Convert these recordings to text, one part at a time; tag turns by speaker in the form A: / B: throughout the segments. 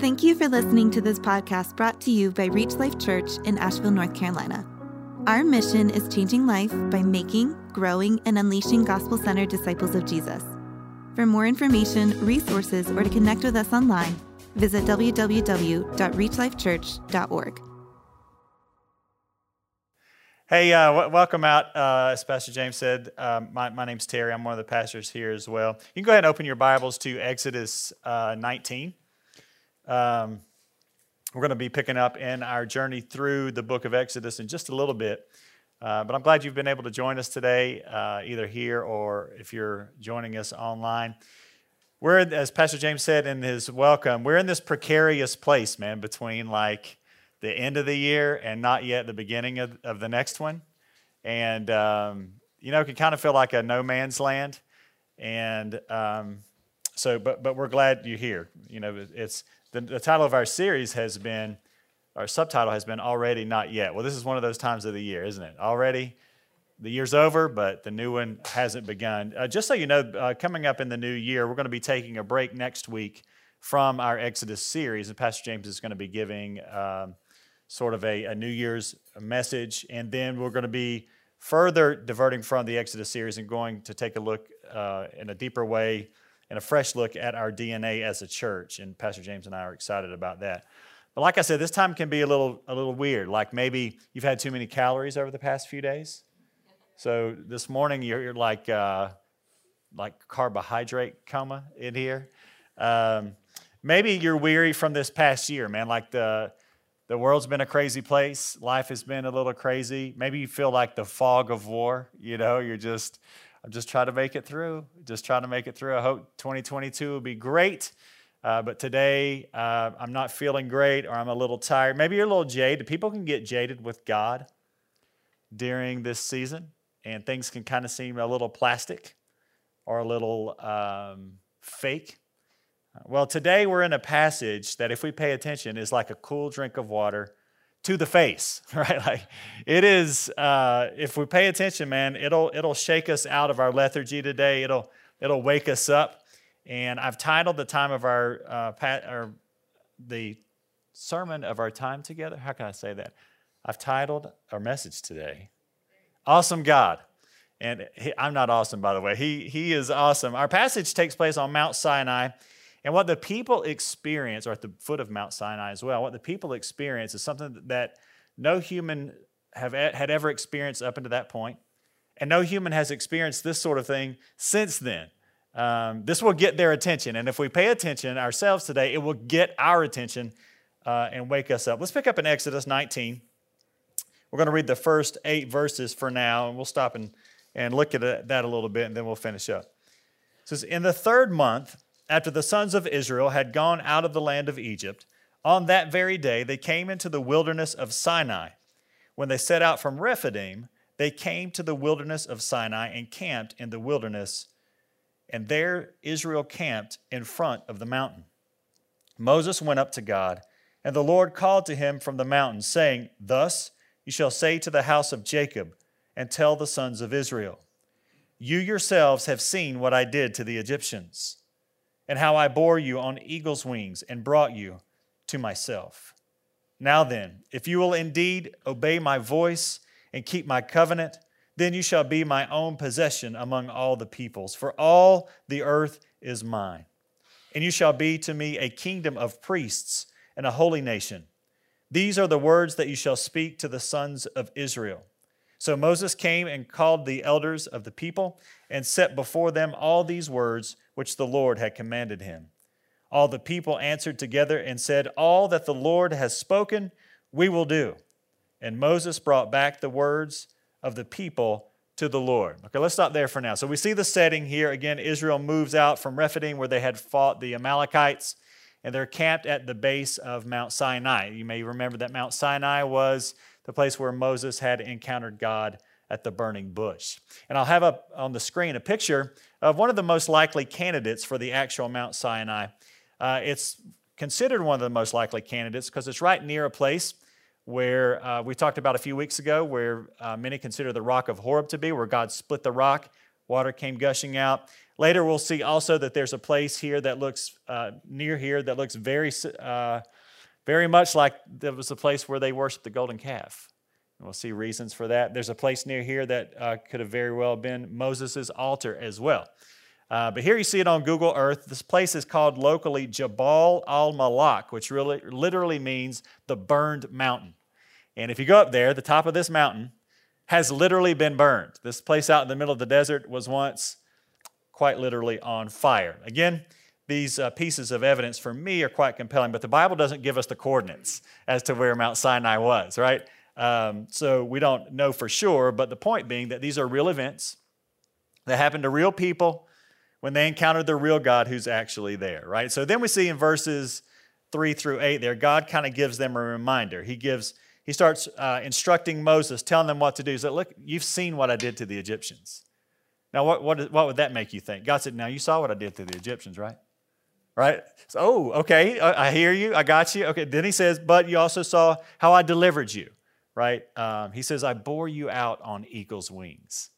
A: Thank you for listening to this podcast brought to you by Reach Life Church in Asheville, North Carolina. Our mission is changing life by making, growing, and unleashing gospel centered disciples of Jesus. For more information, resources, or to connect with us online, visit www.reachlifechurch.org.
B: Hey, uh, w- welcome out. Uh, as Pastor James said, um, my, my name's Terry. I'm one of the pastors here as well. You can go ahead and open your Bibles to Exodus uh, 19. Um, we're going to be picking up in our journey through the book of Exodus in just a little bit. Uh, but I'm glad you've been able to join us today, uh, either here or if you're joining us online. We're, as Pastor James said in his welcome, we're in this precarious place, man, between like the end of the year and not yet the beginning of, of the next one. And, um, you know, it can kind of feel like a no man's land. And um, so, but, but we're glad you're here. You know, it's the, the title of our series has been, our subtitle has been Already Not Yet. Well, this is one of those times of the year, isn't it? Already, the year's over, but the new one hasn't begun. Uh, just so you know, uh, coming up in the new year, we're going to be taking a break next week from our Exodus series, and Pastor James is going to be giving um, sort of a, a New Year's message, and then we're going to be further diverting from the Exodus series and going to take a look uh, in a deeper way and a fresh look at our DNA as a church. And Pastor James and I are excited about that. But like I said, this time can be a little a little weird. Like maybe you've had too many calories over the past few days. So this morning you're, you're like uh, like carbohydrate coma in here. Um, maybe you're weary from this past year, man. Like the the world's been a crazy place. Life has been a little crazy. Maybe you feel like the fog of war. You know, you're just I'm just trying to make it through. Just trying to make it through. I hope 2022 will be great. Uh, but today, uh, I'm not feeling great or I'm a little tired. Maybe you're a little jaded. People can get jaded with God during this season, and things can kind of seem a little plastic or a little um, fake. Well, today we're in a passage that, if we pay attention, is like a cool drink of water to the face, right? Like it is. Uh, if we pay attention, man, it'll it'll shake us out of our lethargy today. It'll it'll wake us up. And I've titled the time of our uh, pat, or the sermon of our time together. How can I say that? I've titled our message today, "Awesome God." And he, I'm not awesome, by the way. He he is awesome. Our passage takes place on Mount Sinai. And what the people experience, or at the foot of Mount Sinai as well, what the people experience is something that no human have, had ever experienced up until that point, and no human has experienced this sort of thing since then. Um, this will get their attention, and if we pay attention ourselves today, it will get our attention uh, and wake us up. Let's pick up in Exodus 19. We're going to read the first eight verses for now, and we'll stop and, and look at that a little bit, and then we'll finish up. It says, In the third month, after the sons of Israel had gone out of the land of Egypt, on that very day they came into the wilderness of Sinai. When they set out from Rephidim, they came to the wilderness of Sinai and camped in the wilderness. And there Israel camped in front of the mountain. Moses went up to God, and the Lord called to him from the mountain, saying, Thus you shall say to the house of Jacob, and tell the sons of Israel, You yourselves have seen what I did to the Egyptians and how I bore you on eagle's wings and brought you to myself. Now then, if you will indeed obey my voice and keep my covenant, then you shall be my own possession among all the peoples, for all the earth is mine. And you shall be to me a kingdom of priests and a holy nation. These are the words that you shall speak to the sons of Israel. So Moses came and called the elders of the people and set before them all these words which the Lord had commanded him. All the people answered together and said, All that the Lord has spoken, we will do. And Moses brought back the words of the people to the Lord. Okay, let's stop there for now. So we see the setting here. Again, Israel moves out from Rephidim where they had fought the Amalekites, and they're camped at the base of Mount Sinai. You may remember that Mount Sinai was the place where Moses had encountered God at the burning bush. And I'll have up on the screen a picture of one of the most likely candidates for the actual Mount Sinai. Uh, it's considered one of the most likely candidates because it's right near a place where uh, we talked about a few weeks ago, where uh, many consider the rock of Horeb to be, where God split the rock, water came gushing out. Later, we'll see also that there's a place here that looks uh, near here that looks very, uh, very much like there was a place where they worshiped the golden calf. And we'll see reasons for that. There's a place near here that uh, could have very well been Moses' altar as well. Uh, but here you see it on Google Earth. This place is called locally Jabal al Maqla, which really literally means the burned mountain. And if you go up there, the top of this mountain has literally been burned. This place out in the middle of the desert was once quite literally on fire. Again, these uh, pieces of evidence for me are quite compelling, but the Bible doesn't give us the coordinates as to where Mount Sinai was, right? Um, so we don't know for sure, but the point being that these are real events that happened to real people when they encountered the real God who's actually there, right? So then we see in verses three through eight there, God kind of gives them a reminder. He gives, he starts uh, instructing Moses, telling them what to do. He said, Look, you've seen what I did to the Egyptians. Now, what, what, what would that make you think? God said, Now you saw what I did to the Egyptians, right? Right? So, oh, okay, I, hear you, I got you. Okay, then he says, But you also saw how I delivered you, right? Um, he says, I bore you out on eagle's wings.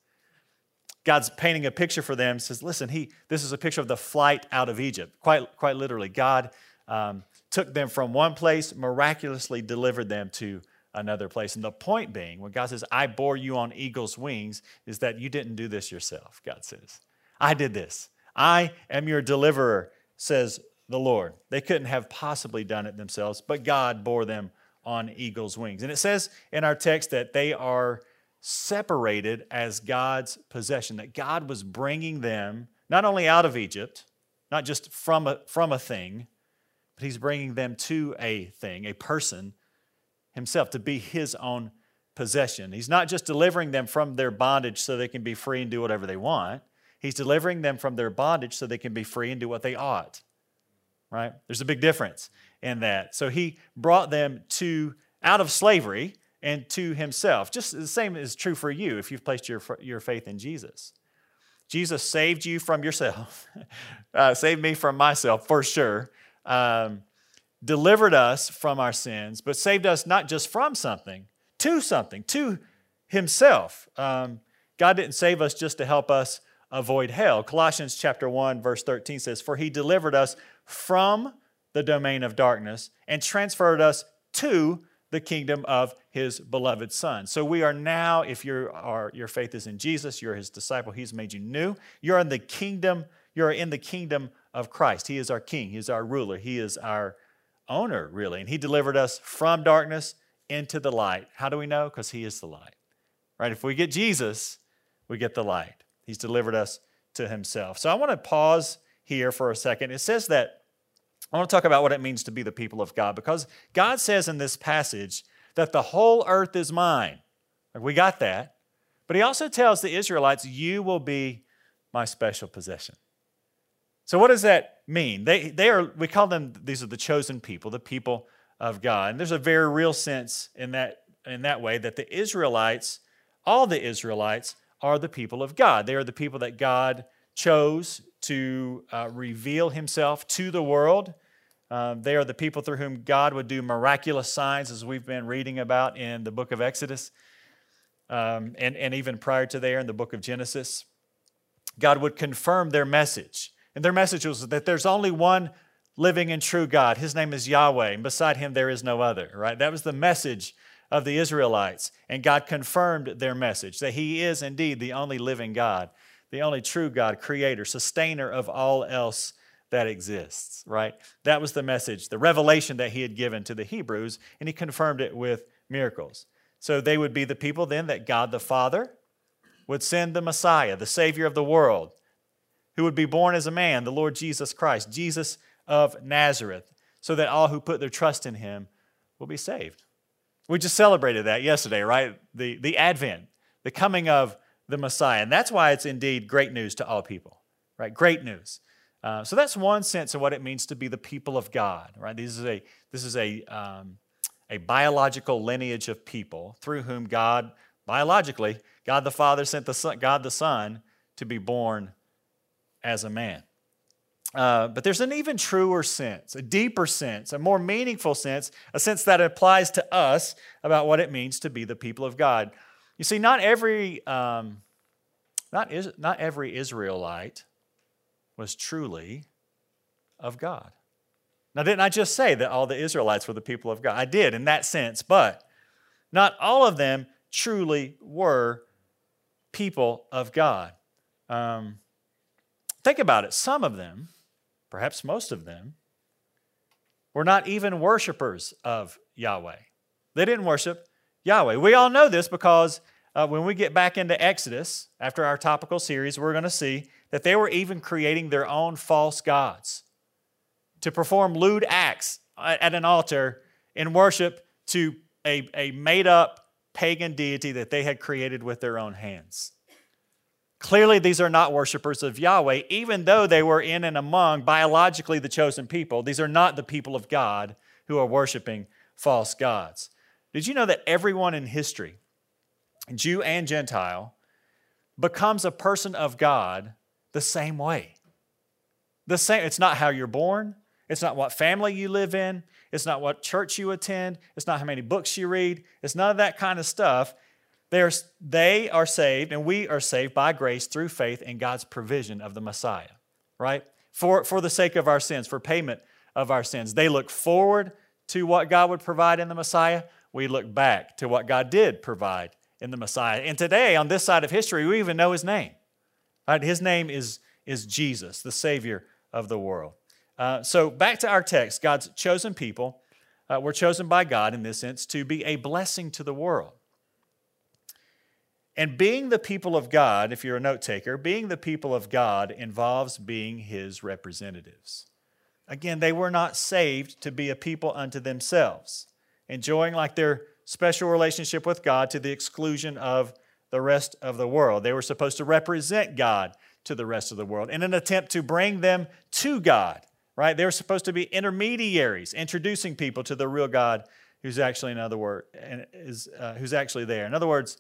B: God's painting a picture for them. Says, listen, he, this is a picture of the flight out of Egypt. Quite, quite literally, God um, took them from one place, miraculously delivered them to another place. And the point being, when God says, I bore you on eagle's wings, is that you didn't do this yourself, God says. I did this. I am your deliverer, says the Lord. They couldn't have possibly done it themselves, but God bore them on eagle's wings. And it says in our text that they are separated as God's possession, that God was bringing them not only out of Egypt, not just from a, from a thing, but He's bringing them to a thing, a person Himself, to be His own possession. He's not just delivering them from their bondage so they can be free and do whatever they want. He's delivering them from their bondage so they can be free and do what they ought. Right? There's a big difference in that. So he brought them to out of slavery and to himself. Just the same is true for you if you've placed your, your faith in Jesus. Jesus saved you from yourself, uh, saved me from myself for sure, um, delivered us from our sins, but saved us not just from something, to something, to himself. Um, God didn't save us just to help us avoid hell. Colossians chapter 1 verse 13 says, "For he delivered us from the domain of darkness and transferred us to the kingdom of his beloved son. So we are now, if you are, your faith is in Jesus, you're his disciple, he's made you new. You're in the kingdom, you're in the kingdom of Christ. He is our king, he is our ruler, he is our owner, really. And he delivered us from darkness into the light. How do we know? Because he is the light. Right? If we get Jesus, we get the light. He's delivered us to himself. So I want to pause here for a second. It says that I want to talk about what it means to be the people of God because God says in this passage that the whole earth is mine. We got that. But he also tells the Israelites, You will be my special possession. So, what does that mean? They, they are, we call them, these are the chosen people, the people of God. And there's a very real sense in that, in that way that the Israelites, all the Israelites, are the people of God. They are the people that God chose to uh, reveal himself to the world um, they are the people through whom God would do miraculous signs, as we've been reading about in the book of Exodus, um, and, and even prior to there in the book of Genesis. God would confirm their message. And their message was that there's only one living and true God. His name is Yahweh, and beside him there is no other, right? That was the message of the Israelites. And God confirmed their message that He is indeed the only living God, the only true God, creator, sustainer of all else that exists, right? That was the message, the revelation that he had given to the Hebrews, and he confirmed it with miracles. So they would be the people then that God the Father would send the Messiah, the Savior of the world, who would be born as a man, the Lord Jesus Christ, Jesus of Nazareth, so that all who put their trust in him will be saved. We just celebrated that yesterday, right? The, the Advent, the coming of the Messiah. And that's why it's indeed great news to all people, right? Great news. Uh, so that's one sense of what it means to be the people of God, right? This is a this is a um, a biological lineage of people through whom God biologically God the Father sent the Son, God the Son to be born as a man. Uh, but there's an even truer sense, a deeper sense, a more meaningful sense, a sense that applies to us about what it means to be the people of God. You see, not every um, not is, not every Israelite was truly of God. Now, didn't I just say that all the Israelites were the people of God? I did in that sense, but not all of them truly were people of God. Um, think about it. Some of them, perhaps most of them, were not even worshipers of Yahweh. They didn't worship Yahweh. We all know this because uh, when we get back into Exodus, after our topical series, we're going to see that they were even creating their own false gods to perform lewd acts at an altar in worship to a, a made up pagan deity that they had created with their own hands. Clearly, these are not worshipers of Yahweh, even though they were in and among biologically the chosen people. These are not the people of God who are worshiping false gods. Did you know that everyone in history, Jew and Gentile, becomes a person of God the same way? The same, it's not how you're born, it's not what family you live in, it's not what church you attend, it's not how many books you read, it's none of that kind of stuff. They are, they are saved, and we are saved by grace through faith in God's provision of the Messiah, right? For, for the sake of our sins, for payment of our sins. They look forward to what God would provide in the Messiah. We look back to what God did provide in the Messiah. And today, on this side of history, we even know his name. Right? His name is, is Jesus, the Savior of the world. Uh, so, back to our text God's chosen people uh, were chosen by God in this sense to be a blessing to the world. And being the people of God, if you're a note taker, being the people of God involves being his representatives. Again, they were not saved to be a people unto themselves, enjoying like their special relationship with God to the exclusion of the rest of the world. They were supposed to represent God to the rest of the world in an attempt to bring them to God, right? They were supposed to be intermediaries, introducing people to the real God who's actually, in other words, is, uh, who's actually there. In other words,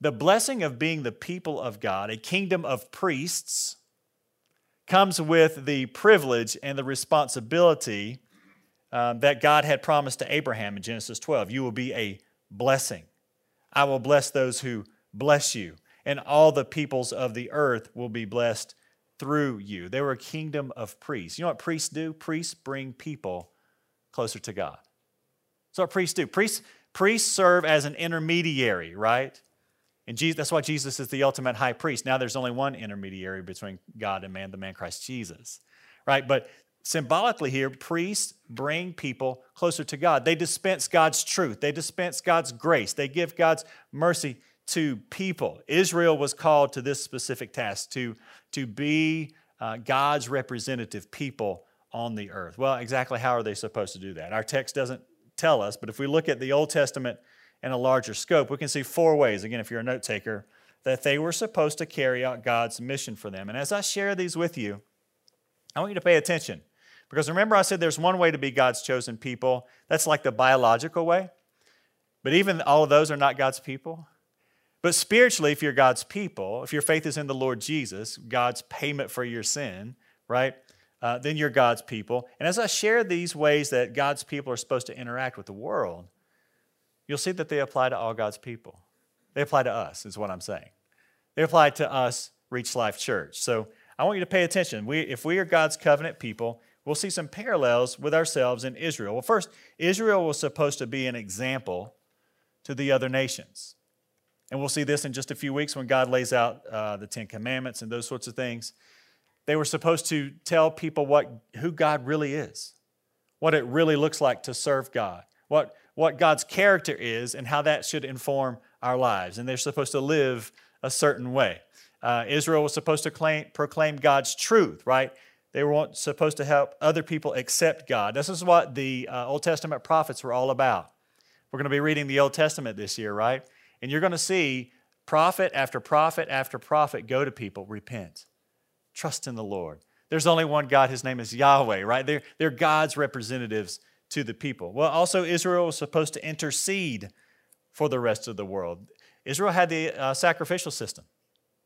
B: the blessing of being the people of God, a kingdom of priests, comes with the privilege and the responsibility um, that God had promised to Abraham in Genesis 12. You will be a blessing. I will bless those who bless you, and all the peoples of the earth will be blessed through you. They were a kingdom of priests. You know what priests do? Priests bring people closer to God. So what priests do. Priests, priests serve as an intermediary, right? And Jesus, that's why Jesus is the ultimate high priest. Now there's only one intermediary between God and man, the man Christ Jesus. Right? But symbolically here, priests bring people closer to God. They dispense God's truth, they dispense God's grace, they give God's mercy to people. Israel was called to this specific task to, to be uh, God's representative people on the earth. Well, exactly how are they supposed to do that? Our text doesn't tell us, but if we look at the Old Testament in a larger scope, we can see four ways, again, if you're a note taker, that they were supposed to carry out God's mission for them. And as I share these with you, I want you to pay attention. Because remember, I said there's one way to be God's chosen people. That's like the biological way. But even all of those are not God's people. But spiritually, if you're God's people, if your faith is in the Lord Jesus, God's payment for your sin, right? Uh, then you're God's people. And as I share these ways that God's people are supposed to interact with the world, you'll see that they apply to all God's people. They apply to us, is what I'm saying. They apply to us, Reach Life Church. So I want you to pay attention. We, if we are God's covenant people, we'll see some parallels with ourselves in Israel. Well, first, Israel was supposed to be an example to the other nations. And we'll see this in just a few weeks when God lays out uh, the Ten Commandments and those sorts of things. They were supposed to tell people what, who God really is, what it really looks like to serve God, what, what God's character is and how that should inform our lives. And they're supposed to live a certain way. Uh, Israel was supposed to claim, proclaim God's truth, right? They were supposed to help other people accept God. This is what the uh, Old Testament prophets were all about. We're going to be reading the Old Testament this year, right? And you're going to see prophet after prophet after prophet go to people, repent, trust in the Lord. There's only one God, his name is Yahweh, right? They're, they're God's representatives to the people. Well, also, Israel was supposed to intercede for the rest of the world. Israel had the uh, sacrificial system.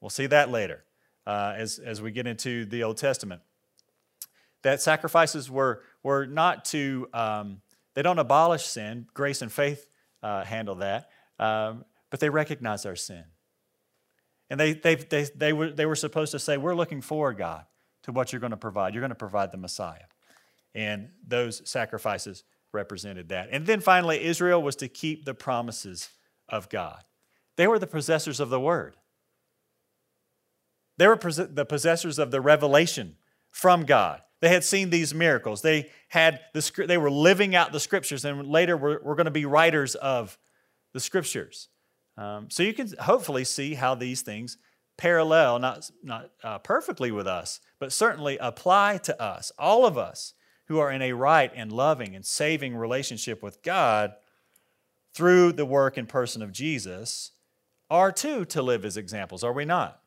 B: We'll see that later uh, as, as we get into the Old Testament. That sacrifices were, were not to, um, they don't abolish sin, grace and faith uh, handle that, um, but they recognize our sin. And they, they, they, they, were, they were supposed to say, We're looking forward, God to to what you're going to provide. You're going to provide the Messiah. And those sacrifices represented that. And then finally, Israel was to keep the promises of God. They were the possessors of the word. They were the possessors of the revelation from God. They had seen these miracles. They had the they were living out the scriptures, and later we're, going to be writers of the scriptures. Um, so you can hopefully see how these things parallel, not, not uh, perfectly with us, but certainly apply to us, all of us who are in a right and loving and saving relationship with God through the work and person of Jesus, are too to live as examples, are we not?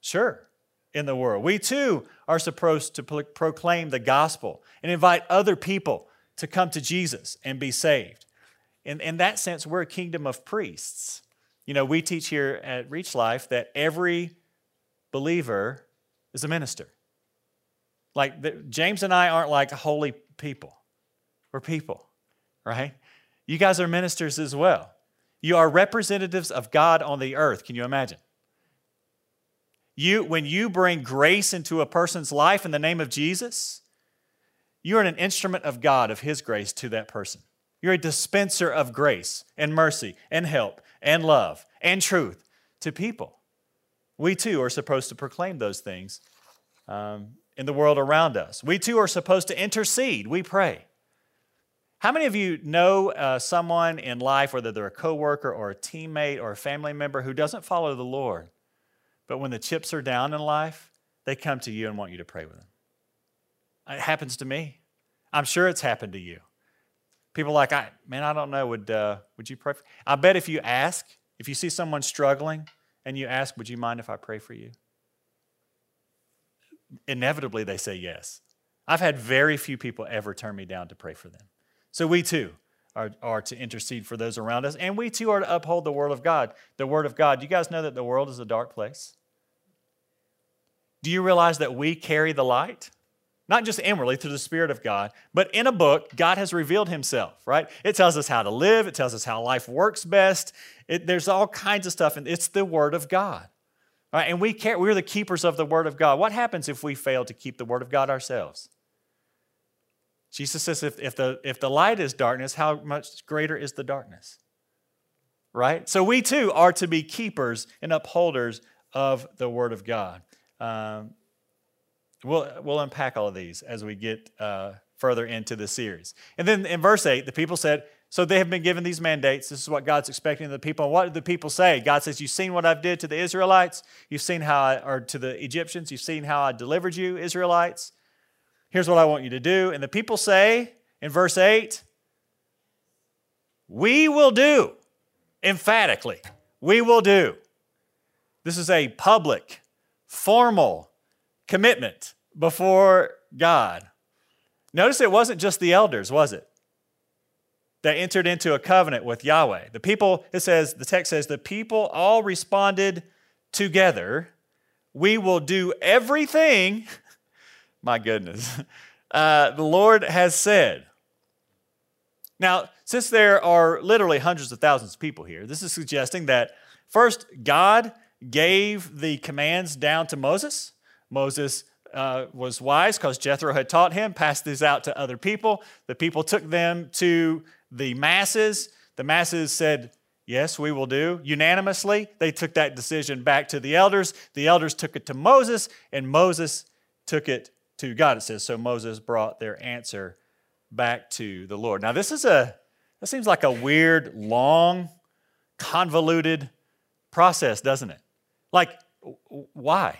B: Sure, in the world. We too are supposed to proclaim the gospel and invite other people to come to Jesus and be saved. In, in that sense, we're a kingdom of priests. You know, we teach here at Reach Life that every believer is a minister. Like the, James and I aren't like holy people. We're people, right? You guys are ministers as well. You are representatives of God on the earth. Can you imagine? You, when you bring grace into a person's life in the name of Jesus, you're an instrument of God, of His grace to that person. You're a dispenser of grace and mercy and help and love and truth to people. We too are supposed to proclaim those things um, in the world around us. We too are supposed to intercede. We pray. How many of you know uh, someone in life, whether they're a coworker or a teammate or a family member, who doesn't follow the Lord? But when the chips are down in life, they come to you and want you to pray with them. It happens to me. I'm sure it's happened to you. People like, I, man, I don't know. Would uh, would you pray? For? I bet if you ask, if you see someone struggling and you ask, would you mind if I pray for you? Inevitably, they say yes. I've had very few people ever turn me down to pray for them. So we too are, are to intercede for those around us, and we too are to uphold the Word of God. The Word of God. Do you guys know that the world is a dark place? Do you realize that we carry the light? Not just inwardly through the Spirit of God, but in a book, God has revealed Himself, right? It tells us how to live, it tells us how life works best. It, there's all kinds of stuff, and it's the Word of God. Right? And we care, we're the keepers of the Word of God. What happens if we fail to keep the Word of God ourselves? Jesus says, if, if, the, if the light is darkness, how much greater is the darkness? Right? So we too are to be keepers and upholders of the Word of God. Um, we'll, we'll unpack all of these as we get uh, further into the series. And then in verse 8, the people said, So they have been given these mandates. This is what God's expecting of the people. And what did the people say? God says, You've seen what I've did to the Israelites. You've seen how I, or to the Egyptians. You've seen how I delivered you, Israelites. Here's what I want you to do. And the people say in verse 8, We will do. Emphatically, we will do. This is a public, formal commitment before God. Notice it wasn't just the elders, was it? That entered into a covenant with Yahweh. The people, it says, the text says, the people all responded together. We will do everything my goodness. Uh, the Lord has said. Now, since there are literally hundreds of thousands of people here, this is suggesting that first, God gave the commands down to Moses. Moses uh, was wise because Jethro had taught him, passed these out to other people. The people took them to the masses. The masses said, Yes, we will do. Unanimously, they took that decision back to the elders. The elders took it to Moses, and Moses took it to God. It says, So Moses brought their answer back to the Lord. Now, this is a, that seems like a weird, long, convoluted process, doesn't it? Like, why?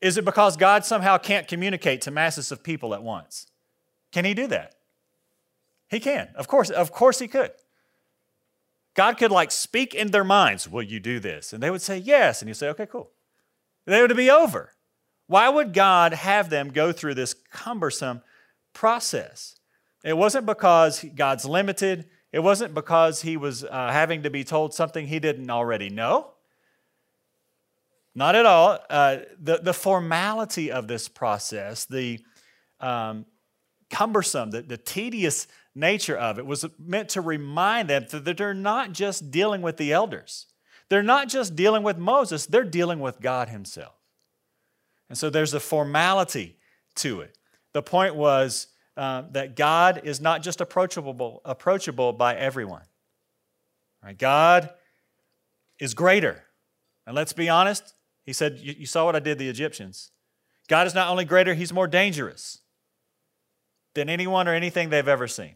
B: Is it because God somehow can't communicate to masses of people at once? Can he do that? He can. Of course, of course he could. God could like speak in their minds, Will you do this? And they would say yes. And you say, Okay, cool. They would be over. Why would God have them go through this cumbersome process? It wasn't because God's limited. It wasn't because he was uh, having to be told something he didn't already know. Not at all. Uh, the, the formality of this process, the um, cumbersome, the, the tedious nature of it was meant to remind them that they're not just dealing with the elders. They're not just dealing with Moses, they're dealing with God Himself. And so there's a formality to it. The point was uh, that God is not just approachable, approachable by everyone. Right? God is greater. And let's be honest, he said, You, you saw what I did the Egyptians. God is not only greater, he's more dangerous than anyone or anything they've ever seen.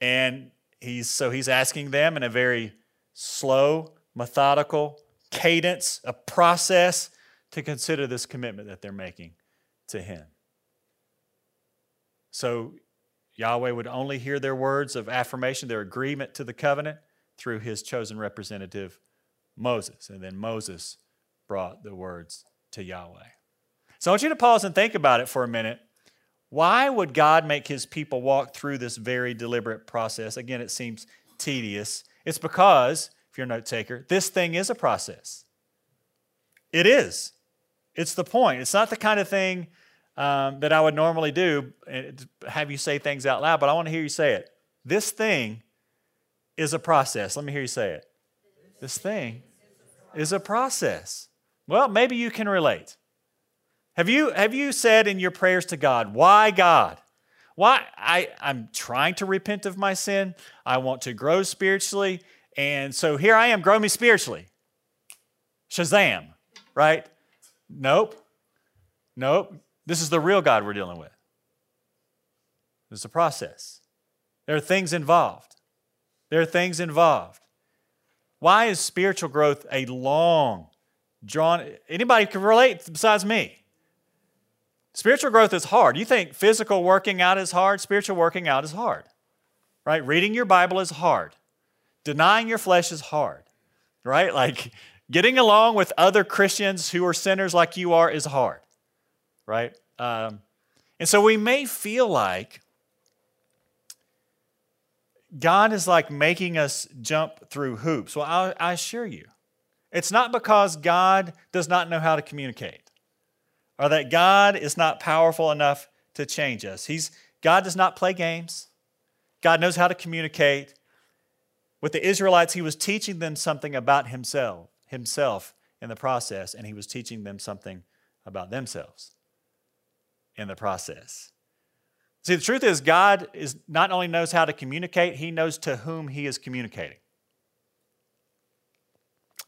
B: And he's so he's asking them in a very slow, methodical cadence, a process to consider this commitment that they're making to him. So Yahweh would only hear their words of affirmation, their agreement to the covenant through his chosen representative, Moses. And then Moses brought the words to Yahweh. So I want you to pause and think about it for a minute. Why would God make his people walk through this very deliberate process? Again, it seems tedious. It's because, if you're a note taker, this thing is a process. It is. It's the point. It's not the kind of thing um, that I would normally do, have you say things out loud, but I want to hear you say it. This thing is a process. Let me hear you say it. This thing is a process. Well, maybe you can relate. Have you, have you said in your prayers to God, why God? Why I, I'm trying to repent of my sin. I want to grow spiritually. And so here I am, grow me spiritually. Shazam, right? Nope. Nope. This is the real God we're dealing with. It's a process. There are things involved. There are things involved. Why is spiritual growth a long, drawn? Anybody can relate besides me. Spiritual growth is hard. You think physical working out is hard? Spiritual working out is hard, right? Reading your Bible is hard. Denying your flesh is hard, right? Like getting along with other Christians who are sinners like you are is hard, right? Um, and so we may feel like God is like making us jump through hoops. Well, I, I assure you, it's not because God does not know how to communicate or that God is not powerful enough to change us. He's, God does not play games. God knows how to communicate. With the Israelites, he was teaching them something about himself, himself in the process, and he was teaching them something about themselves in the process. See, the truth is, God is not only knows how to communicate, he knows to whom he is communicating.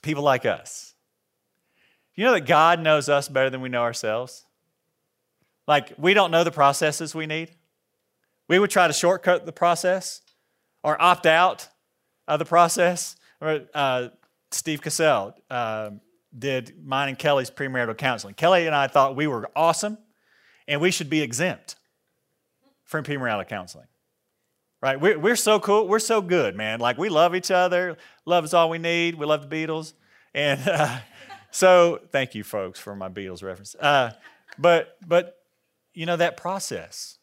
B: People like us. You know that God knows us better than we know ourselves? Like, we don't know the processes we need. We would try to shortcut the process or opt out of the process. Uh, Steve Cassell uh, did mine and Kelly's premarital counseling. Kelly and I thought we were awesome and we should be exempt from premarital counseling. Right? We're, we're so cool. We're so good, man. Like, we love each other. Love is all we need. We love the Beatles. And, uh, so thank you, folks, for my Beatles reference. Uh, but but you know that process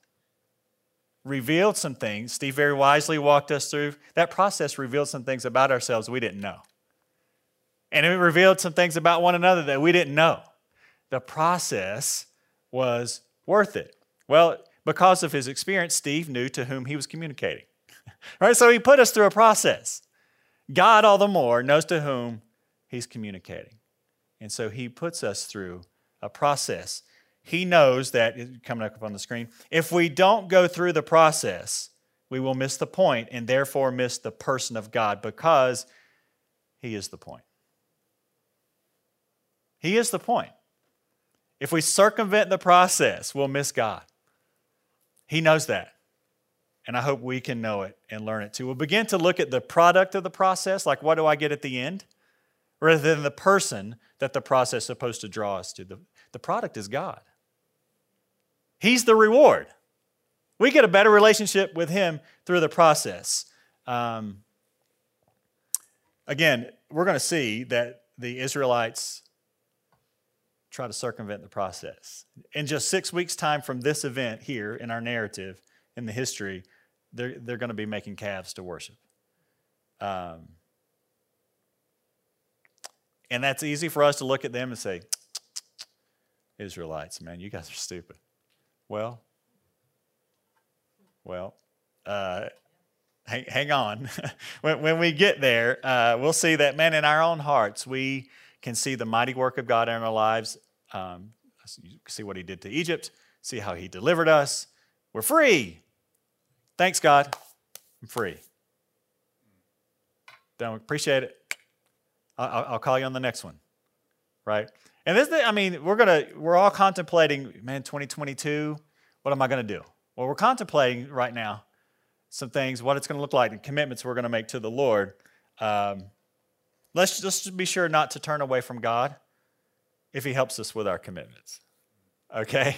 B: revealed some things. Steve very wisely walked us through. That process revealed some things about ourselves we didn't know. And it revealed some things about one another that we didn't know. The process was worth it. Well, because of his experience, Steve knew to whom he was communicating. right? So he put us through a process. God, all the more, knows to whom he's communicating. And so he puts us through a process. He knows that, coming up on the screen, if we don't go through the process, we will miss the point and therefore miss the person of God because he is the point. He is the point. If we circumvent the process, we'll miss God. He knows that. And I hope we can know it and learn it too. We'll begin to look at the product of the process, like what do I get at the end, rather than the person that the process is supposed to draw us to. The, the product is God. He's the reward. We get a better relationship with Him through the process. Um, again, we're going to see that the Israelites try to circumvent the process. In just six weeks' time from this event here in our narrative, in the history, they're, they're going to be making calves to worship. Um, and that's easy for us to look at them and say, Israelites, man, you guys are stupid. Well, well, uh, hang, hang on. when, when we get there, uh, we'll see that, man, in our own hearts, we can see the mighty work of God in our lives. Um, see what He did to Egypt, see how He delivered us. We're free. Thanks, God. I'm free. Don't appreciate it. I'll, I'll call you on the next one, right? And this, I mean, we're gonna, we're all contemplating, man, 2022. What am I gonna do? Well, we're contemplating right now some things, what it's to look like, and commitments we're to make to the Lord. Um, let's just be sure not to turn away from God if He helps us with our commitments. Okay?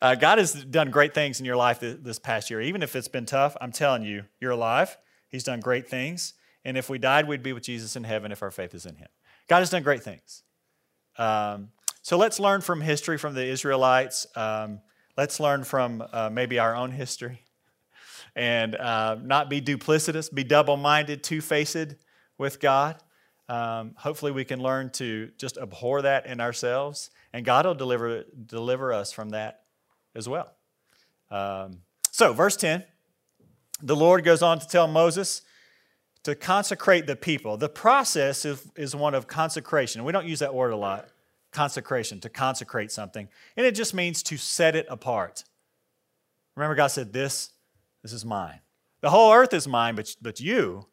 B: Uh, God has done great things in your life this, this past year. Even if it's been tough, I'm telling you, you're alive. He's done great things. And if we died, we'd be with Jesus in heaven if our faith is in Him. God has done great things. Um, so let's learn from history from the Israelites. Um, let's learn from uh, maybe our own history and uh, not be duplicitous, be double minded, two faced with God. Um, hopefully, we can learn to just abhor that in ourselves, and God will deliver, deliver us from that as well. Um, so, verse 10 the Lord goes on to tell Moses to consecrate the people. The process is, is one of consecration. We don't use that word a lot consecration, to consecrate something. And it just means to set it apart. Remember, God said, This this is mine. The whole earth is mine, but, but you,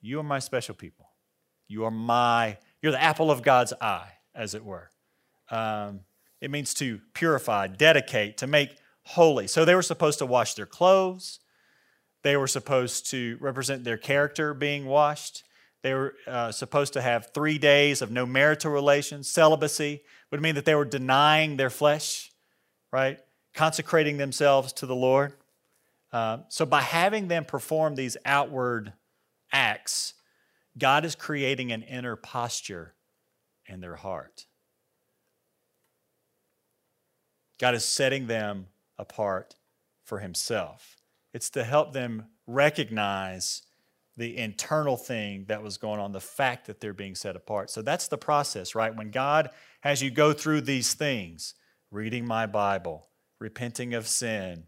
B: you are my special people. You are my, you're the apple of God's eye, as it were. Um, it means to purify, dedicate, to make holy. So they were supposed to wash their clothes. They were supposed to represent their character being washed. They were uh, supposed to have three days of no marital relations. Celibacy would mean that they were denying their flesh, right? Consecrating themselves to the Lord. Uh, so, by having them perform these outward acts, God is creating an inner posture in their heart. God is setting them apart for Himself. It's to help them recognize the internal thing that was going on, the fact that they're being set apart. So that's the process, right? When God has you go through these things, reading my Bible, repenting of sin,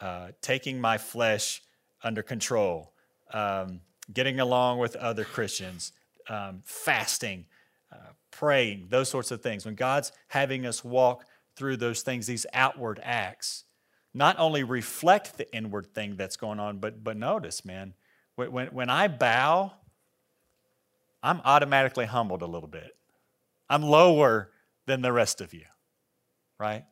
B: uh, taking my flesh under control, um, getting along with other Christians, um, fasting, uh, praying, those sorts of things. When God's having us walk through those things, these outward acts, not only reflect the inward thing that's going on, but, but notice, man, when, when I bow, I'm automatically humbled a little bit. I'm lower than the rest of you, right?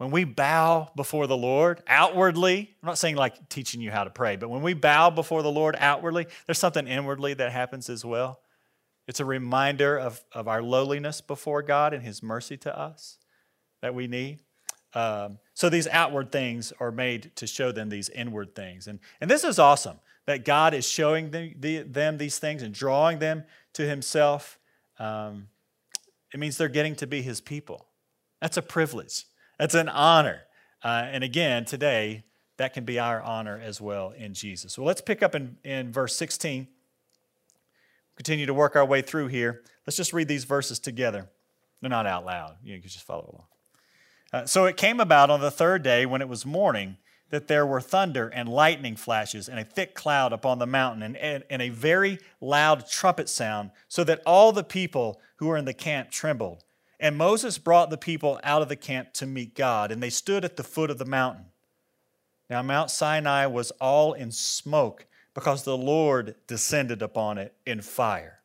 B: when we bow before the Lord outwardly, I'm not saying like teaching you how to pray, but when we bow before the Lord outwardly, there's something inwardly that happens as well. It's a reminder of, of our lowliness before God and His mercy to us that we need. Um, so these outward things are made to show them these inward things. And, and this is awesome that God is showing them, the, them these things and drawing them to Himself. Um, it means they're getting to be His people. That's a privilege. That's an honor. Uh, and again, today, that can be our honor as well in Jesus. Well, let's pick up in, in verse 16. Continue to work our way through here. Let's just read these verses together. They're not out loud. You can just follow along. Uh, so it came about on the third day when it was morning that there were thunder and lightning flashes and a thick cloud upon the mountain and, and, and, a very loud trumpet sound, so that all the people who were in the camp trembled. And Moses brought the people out of the camp to meet God, and they stood at the foot of the mountain. Now, Mount Sinai was all in smoke because the Lord descended upon it in fire.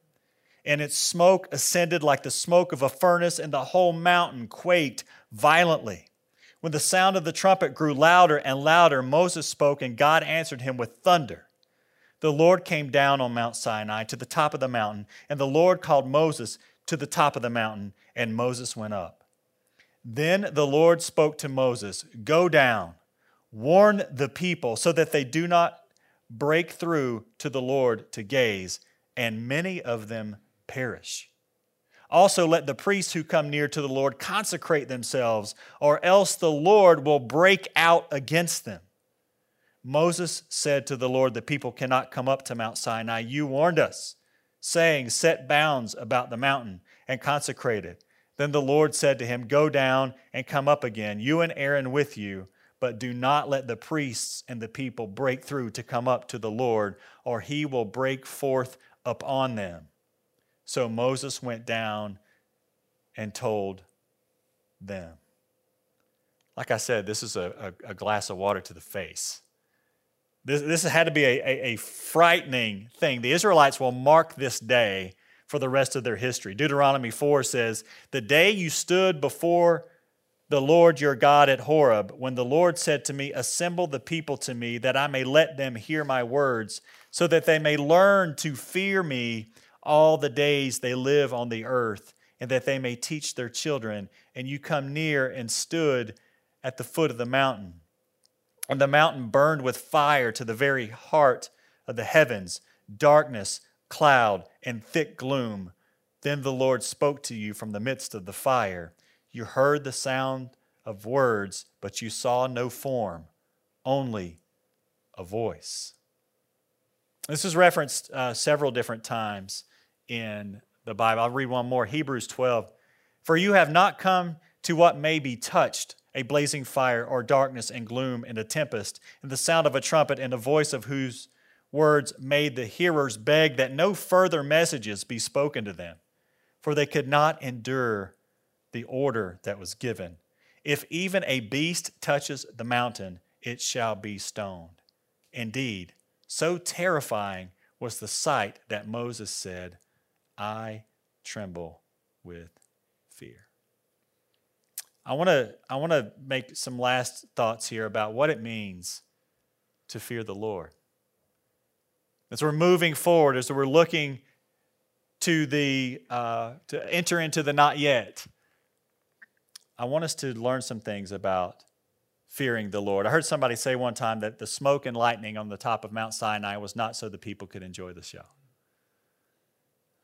B: And its smoke ascended like the smoke of a furnace, and the whole mountain quaked violently. When the sound of the trumpet grew louder and louder, Moses spoke, and God answered him with thunder. The Lord came down on Mount Sinai to the top of the mountain, and the Lord called Moses to the top of the mountain, and Moses went up. Then the Lord spoke to Moses Go down, warn the people, so that they do not break through to the Lord to gaze, and many of them perish. Also, let the priests who come near to the Lord consecrate themselves, or else the Lord will break out against them. Moses said to the Lord, The people cannot come up to Mount Sinai. You warned us saying, Set bounds about the mountain and consecrate it. Then the Lord said to him, Go down and come up again, you and Aaron with you, but do not let the priests and the people break through to come up to the Lord, or he will break forth upon them. So Moses went down and told them. Like I said, this is a, a, a glass of water to the face. This, this had to be a, a, a frightening thing. The Israelites will mark this day for the rest of their history. Deuteronomy 4 says, The day you stood before the Lord your God at Horeb, when the Lord said to me, Assemble the people to me, that I may let them hear my words, so that they may learn to fear me all the days they live on the earth, and that they may teach their children. And you come near and stood at the foot of the mountain. And the mountain burned with fire to the very heart of the heavens, darkness, cloud, and thick gloom. Then the Lord spoke to you from the midst of the fire. You heard the sound of words, but you saw no form, only a voice. This is referenced uh, several different times in the Bible. I'll read one more Hebrews 12. For you have not come to what may be touched a blazing fire, or darkness and gloom and a tempest, and the sound of a trumpet and the voice of whose words made the hearers beg that no further messages be spoken to them, for they could not endure the order that was given. If even a beast touches the mountain, it shall be stoned. Indeed, so terrifying was the sight that Moses said, I tremble with fear. I want to I want to make some last thoughts here about what it means to fear the Lord. As we're moving forward, as we're looking to the uh, to enter into the not yet, I want us to learn some things about fearing the Lord. I heard somebody say one time that the smoke and lightning on the top of Mount Sinai was not so the people could enjoy the show.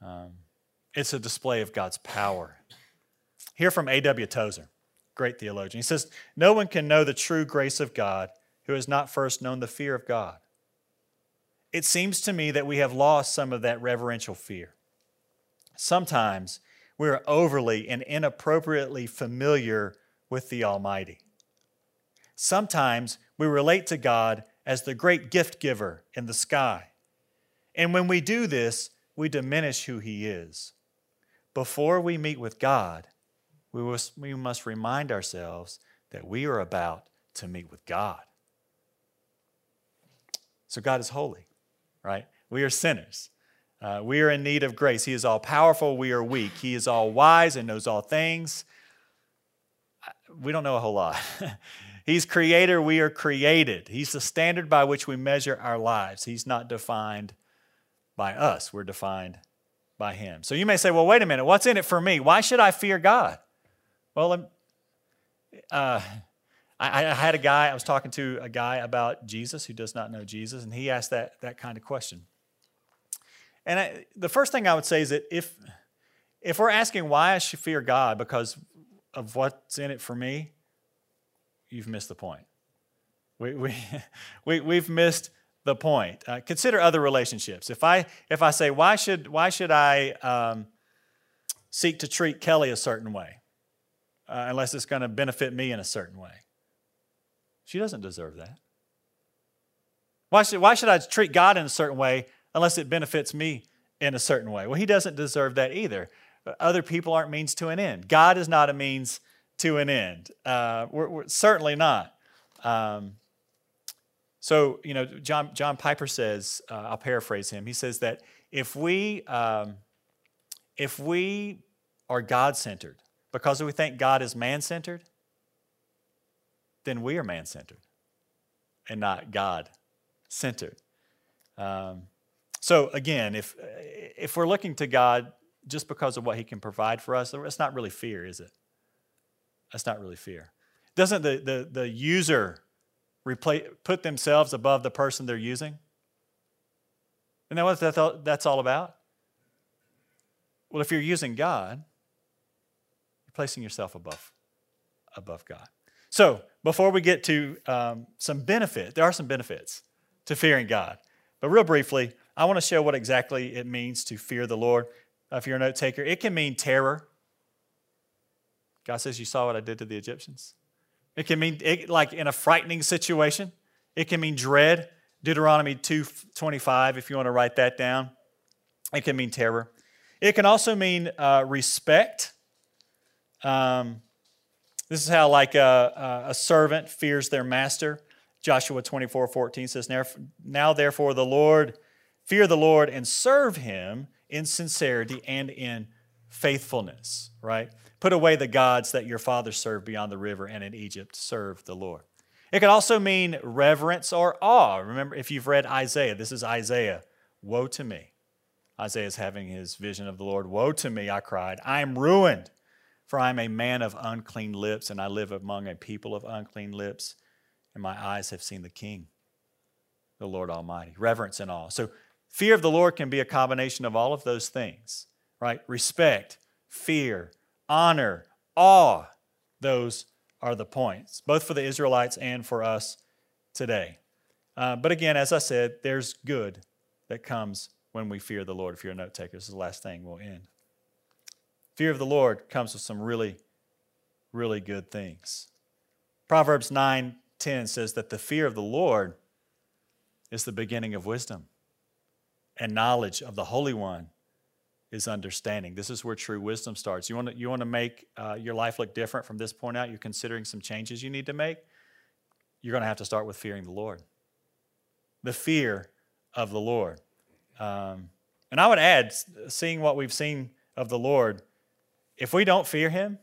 B: Um, it's a display of God's power. Hear from A.W. Tozer, great theologian. He says, No one can know the true grace of God who has not first known the fear of God. It seems to me that we have lost some of that reverential fear. Sometimes we are overly and inappropriately familiar with the Almighty. Sometimes we relate to God as the great gift giver in the sky. And when we do this, we diminish who He is. Before we meet with God, we must, we must remind ourselves that we are about to meet with God. So, God is holy, right? We are sinners. Uh, we are in need of grace. He is all powerful, we are weak. He is all wise and knows all things. We don't know a whole lot. He's creator, we are created. He's the standard by which we measure our lives. He's not defined by us, we're defined by Him. So you may say, well, wait a minute, what's in it for me? Why should I fear God? Well, uh, I, I had a guy, I was talking to a guy about Jesus who does not know Jesus, and he asked that, that kind of question. And I, the first thing I would say is that if if we're asking why I should fear God because of what's in it for me, you've missed the point. We, we, we, we've missed the point. Uh, consider other relationships. If I, if I say, why should, why should I um, seek to treat Kelly a certain way, uh, unless it's going to benefit me in a certain way? She doesn't deserve that. Why should, why should I treat God in a certain way unless it benefits me in a certain way. Well, he doesn't deserve that either. Other people aren't means to an end. God is not a means to an end. Uh, we're, we're, certainly not. Um, so, you know, John, John Piper says, uh, I'll paraphrase him, he says that if we, um, if we are God centered because we think God is man centered, then we are man centered and not God centered. Um, so again, if if we're looking to God just because of what He can provide for us, it's not really fear, is it? That's not really fear. Doesn't the the, the user replace, put themselves above the person they're using? Isn't that what that's all about? Well, if you're using God, you're placing yourself above above God. So before we get to um, some benefit, there are some benefits to fearing God. But real briefly, I want to show what exactly it means to fear the Lord. Uh, if you're a note taker, it can mean terror. God says, You saw what I did to the Egyptians. It can mean, it, like in a frightening situation, it can mean dread. Deuteronomy 2:25, if you want to write that down. It can mean terror. It can also mean uh, respect. Um, this is how, like a, a servant fears their master. Joshua 24 14 says, Now therefore, the Lord, fear the Lord and serve him in sincerity and in faithfulness, right? Put away the gods that your fathers served beyond the river and in Egypt. Serve the Lord. It could also mean reverence or awe. Remember, if you've read Isaiah, this is Isaiah. Woe to me. Isaiah is having his vision of the Lord. Woe to me, I cried. I am ruined, for I am a man of unclean lips, and I live among a people of unclean lips, and my eyes have seen the King, the Lord Almighty. Reverence and awe. So, fear of the Lord can be a combination of all of those things, right? Respect, fear, honor, awe. Those are the points, both for the Israelites and for us today. Uh, but again, as I said, there's good that comes when we fear the Lord. If you're a note taker, this is the last thing we'll end. Fear of the Lord comes with some really, really good things. Proverbs 9 10 says that the fear of the Lord is the beginning of wisdom, and knowledge of the Holy One is understanding. This is where true wisdom starts. You want to, you want to make uh, your life look different from this point out? You're considering some changes you need to make? You're going to have to start with fearing the Lord. The fear of the Lord. Um, and I would add, seeing what we've seen of the Lord, if we don't fear Him,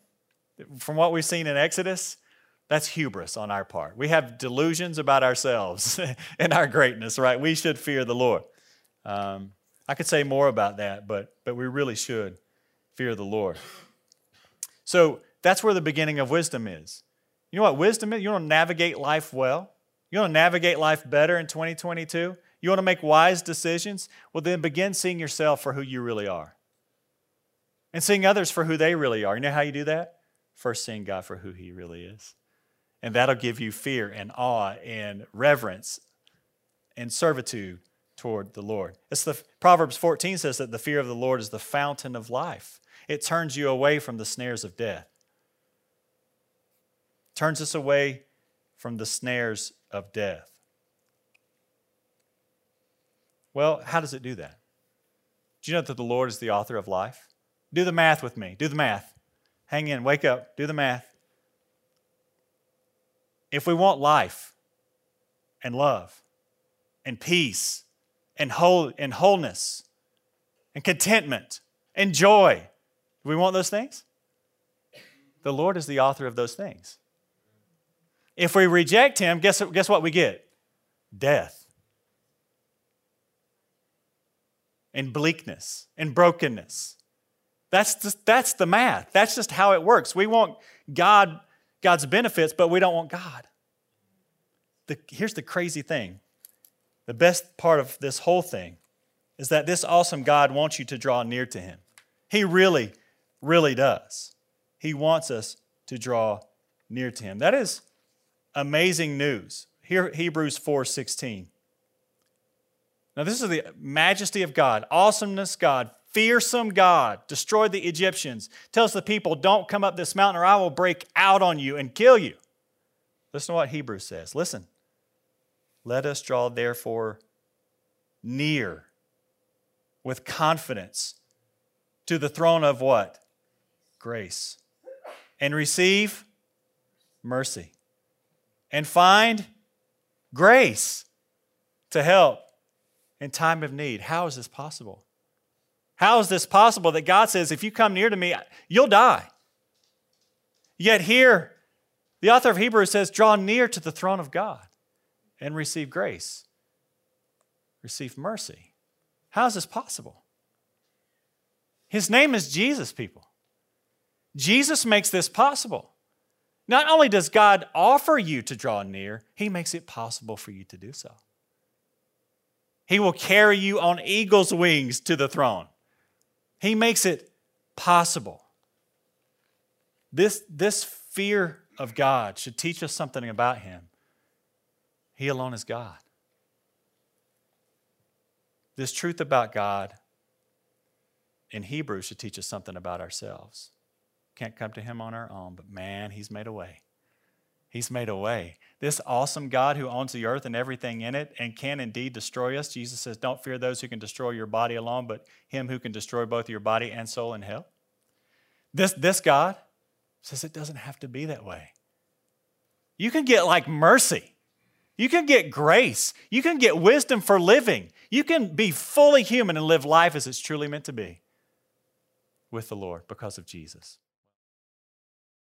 B: from what we've seen in Exodus, that's hubris on our part. We have delusions about ourselves and our greatness, right? We should fear the Lord. Um, I could say more about that, but, but we really should fear the Lord. So that's where the beginning of wisdom is. You know what wisdom is? You want to navigate life well? You want to navigate life better in 2022? You want to make wise decisions? Well, then begin seeing yourself for who you really are and seeing others for who they really are. You know how you do that? First, seeing God for who He really is. And that'll give you fear and awe and reverence and servitude toward the Lord. It's the Proverbs 14 says that the fear of the Lord is the fountain of life. It turns you away from the snares of death. Turns us away from the snares of death. Well, how does it do that? Do you know that the Lord is the author of life? Do the math with me. Do the math. Hang in, wake up, do the math. If we want life and love and peace and, whole, and wholeness and contentment and joy. Do we want those things? The Lord is the author of those things. If we reject Him, guess, guess what we get? Death. And bleakness and brokenness. That's just, that's the math. That's just how it works. We want God, God's benefits, but we don't want God. The, here's the crazy thing the best part of this whole thing is that this awesome God wants you to draw near to Him. He really, really does. He wants us to draw near to Him. That is amazing news. Here, Hebrews 4 16. Now, this is the majesty of God, awesomeness God, fearsome God, destroyed the Egyptians, tells the people, Don't come up this mountain or I will break out on you and kill you. Listen to what Hebrews says. Listen. Let us draw, therefore, near with confidence to the throne of what? Grace. And receive mercy. And find grace to help in time of need. How is this possible? How is this possible that God says, if you come near to me, you'll die? Yet here, the author of Hebrews says, draw near to the throne of God and receive grace, receive mercy. How is this possible? His name is Jesus, people. Jesus makes this possible. Not only does God offer you to draw near, He makes it possible for you to do so. He will carry you on eagle's wings to the throne. He makes it possible. This, this fear of God should teach us something about Him. He alone is God. This truth about God in Hebrew should teach us something about ourselves. Can't come to Him on our own, but man, He's made a way. He's made a way. This awesome God who owns the earth and everything in it and can indeed destroy us. Jesus says, Don't fear those who can destroy your body alone, but him who can destroy both your body and soul in hell. This, this God says it doesn't have to be that way. You can get like mercy. You can get grace. You can get wisdom for living. You can be fully human and live life as it's truly meant to be with the Lord because of Jesus.